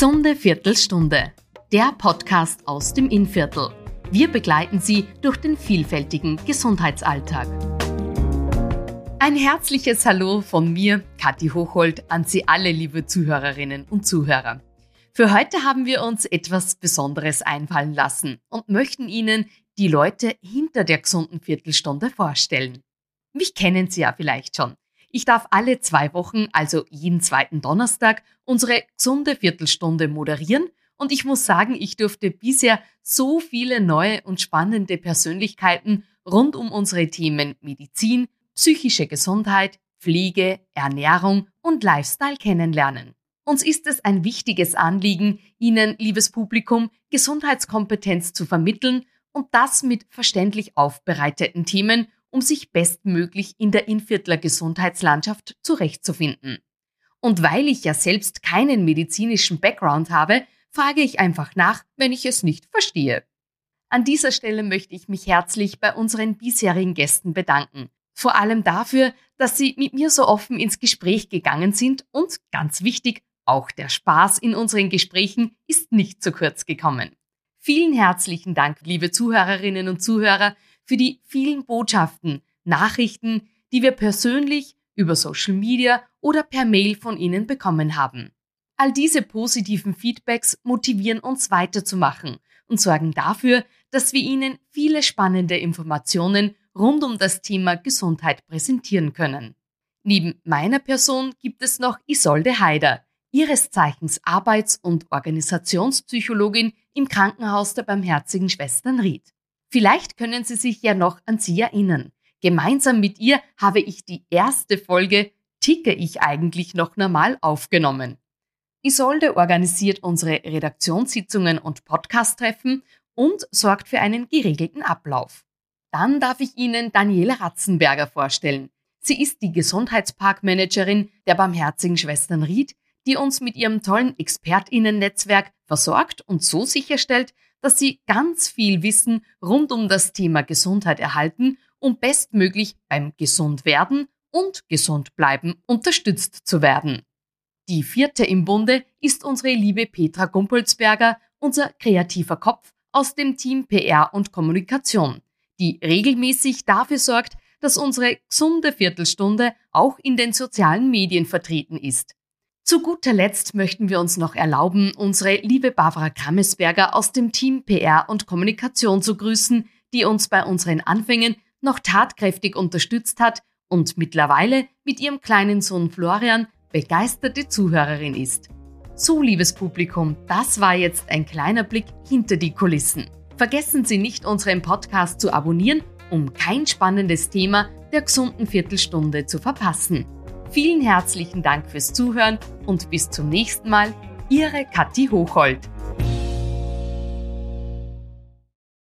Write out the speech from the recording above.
Gesunde Viertelstunde, der Podcast aus dem Innviertel. Wir begleiten Sie durch den vielfältigen Gesundheitsalltag. Ein herzliches Hallo von mir, Kathi Hochhold, an Sie alle, liebe Zuhörerinnen und Zuhörer. Für heute haben wir uns etwas Besonderes einfallen lassen und möchten Ihnen die Leute hinter der gesunden Viertelstunde vorstellen. Mich kennen Sie ja vielleicht schon. Ich darf alle zwei Wochen, also jeden zweiten Donnerstag, unsere gesunde Viertelstunde moderieren und ich muss sagen, ich durfte bisher so viele neue und spannende Persönlichkeiten rund um unsere Themen Medizin, psychische Gesundheit, Pflege, Ernährung und Lifestyle kennenlernen. Uns ist es ein wichtiges Anliegen, Ihnen, liebes Publikum, Gesundheitskompetenz zu vermitteln und das mit verständlich aufbereiteten Themen um sich bestmöglich in der Inviertler Gesundheitslandschaft zurechtzufinden. Und weil ich ja selbst keinen medizinischen Background habe, frage ich einfach nach, wenn ich es nicht verstehe. An dieser Stelle möchte ich mich herzlich bei unseren bisherigen Gästen bedanken. Vor allem dafür, dass sie mit mir so offen ins Gespräch gegangen sind und ganz wichtig, auch der Spaß in unseren Gesprächen ist nicht zu kurz gekommen. Vielen herzlichen Dank, liebe Zuhörerinnen und Zuhörer, für die vielen Botschaften, Nachrichten, die wir persönlich über Social Media oder per Mail von Ihnen bekommen haben. All diese positiven Feedbacks motivieren uns weiterzumachen und sorgen dafür, dass wir Ihnen viele spannende Informationen rund um das Thema Gesundheit präsentieren können. Neben meiner Person gibt es noch Isolde Haider, ihres Zeichens Arbeits- und Organisationspsychologin im Krankenhaus der Barmherzigen Schwestern Ried. Vielleicht können Sie sich ja noch an sie erinnern. Gemeinsam mit ihr habe ich die erste Folge Ticke ich eigentlich noch normal aufgenommen. Isolde organisiert unsere Redaktionssitzungen und Podcast-Treffen und sorgt für einen geregelten Ablauf. Dann darf ich Ihnen Daniela Ratzenberger vorstellen. Sie ist die Gesundheitsparkmanagerin der Barmherzigen Schwestern Ried, die uns mit ihrem tollen ExpertInnen-Netzwerk versorgt und so sicherstellt, dass Sie ganz viel Wissen rund um das Thema Gesundheit erhalten, um bestmöglich beim Gesundwerden und Gesundbleiben unterstützt zu werden. Die vierte im Bunde ist unsere liebe Petra Gumpelsberger, unser kreativer Kopf aus dem Team PR und Kommunikation, die regelmäßig dafür sorgt, dass unsere gesunde Viertelstunde auch in den sozialen Medien vertreten ist. Zu guter Letzt möchten wir uns noch erlauben, unsere liebe Barbara Krammesberger aus dem Team PR und Kommunikation zu grüßen, die uns bei unseren Anfängen noch tatkräftig unterstützt hat und mittlerweile mit ihrem kleinen Sohn Florian begeisterte Zuhörerin ist. So, liebes Publikum, das war jetzt ein kleiner Blick hinter die Kulissen. Vergessen Sie nicht, unseren Podcast zu abonnieren, um kein spannendes Thema der gesunden Viertelstunde zu verpassen. Vielen herzlichen Dank fürs Zuhören und bis zum nächsten Mal. Ihre Kathi Hochhold.